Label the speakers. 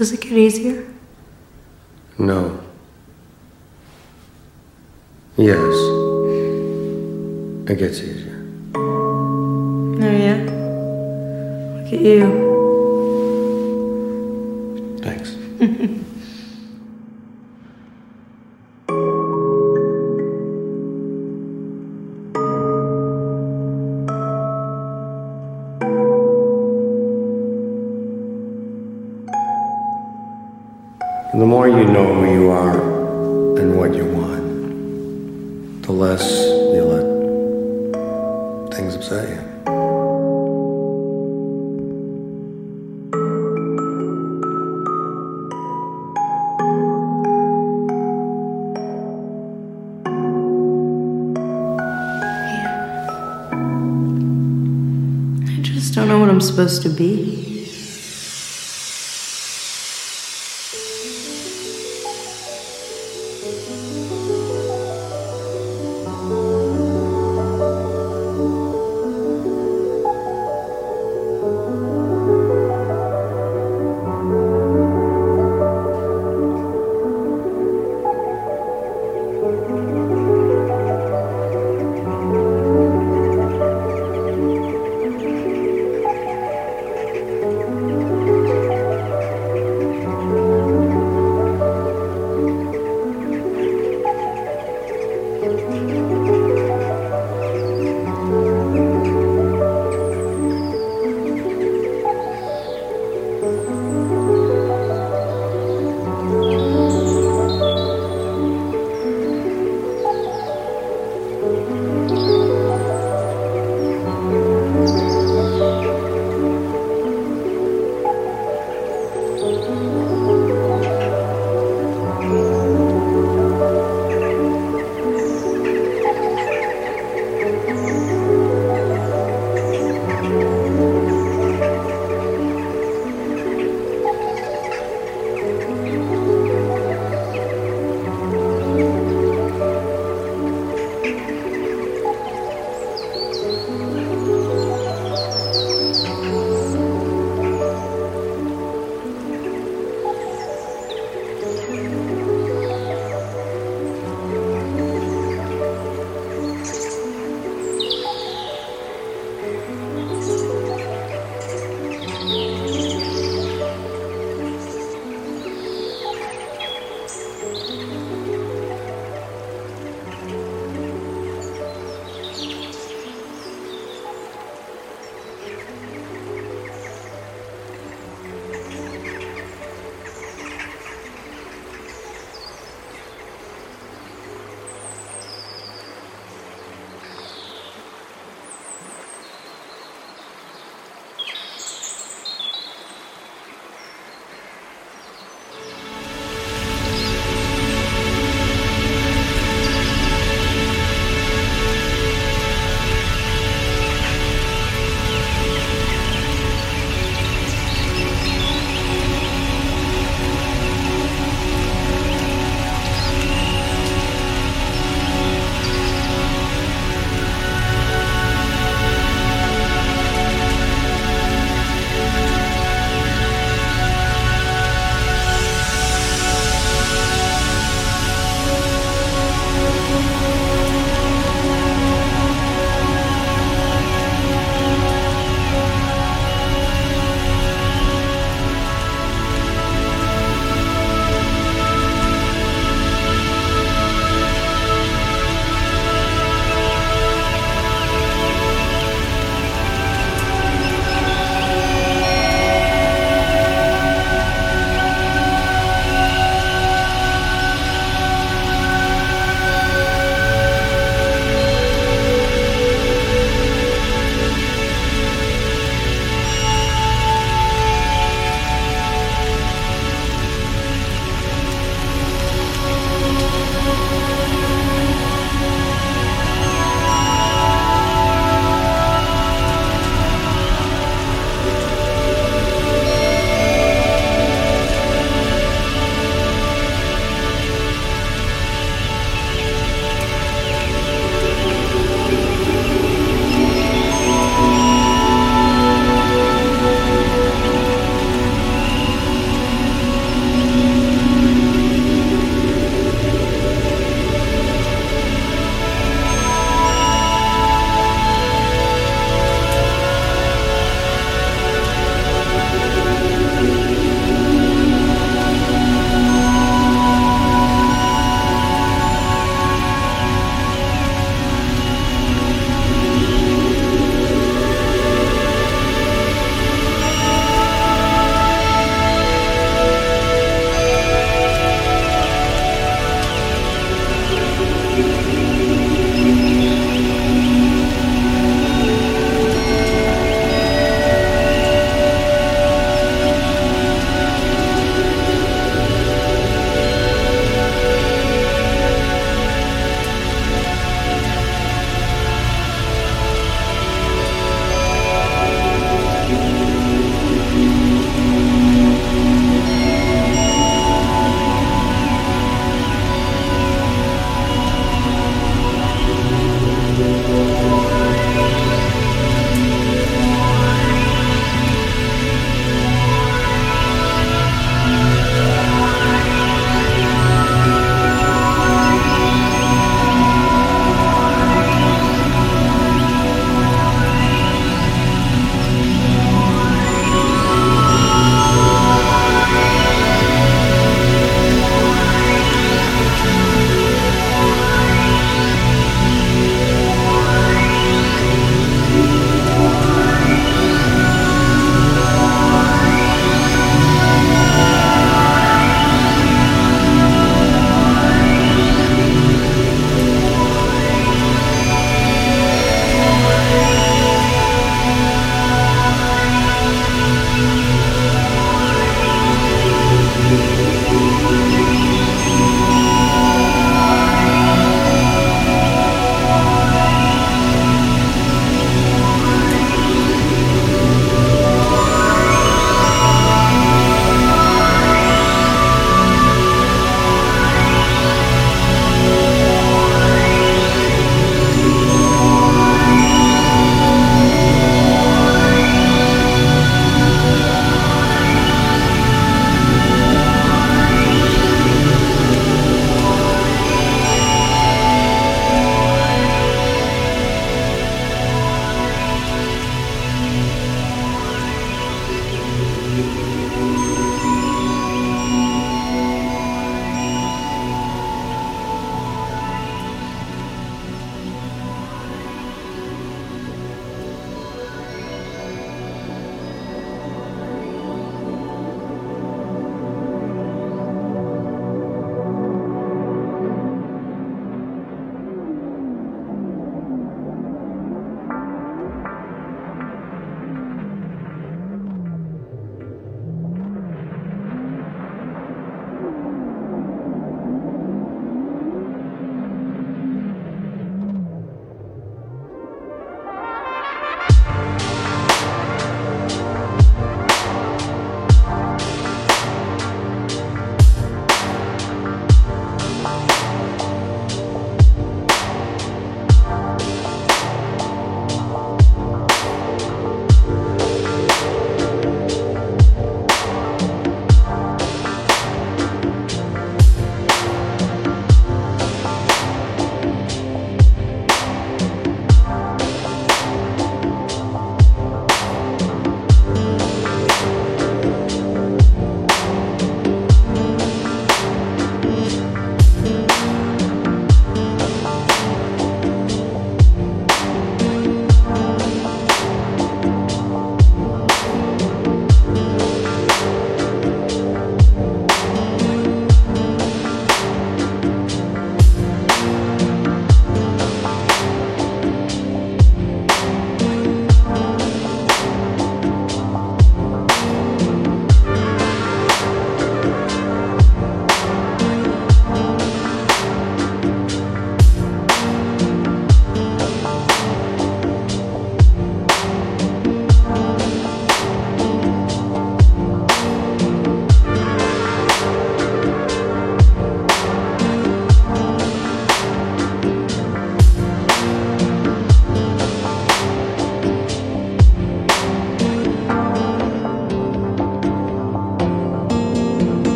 Speaker 1: Does it get easier?
Speaker 2: No. Yes. It gets easier.
Speaker 1: Oh, yeah? Look at you.
Speaker 2: Thanks.
Speaker 1: supposed to be.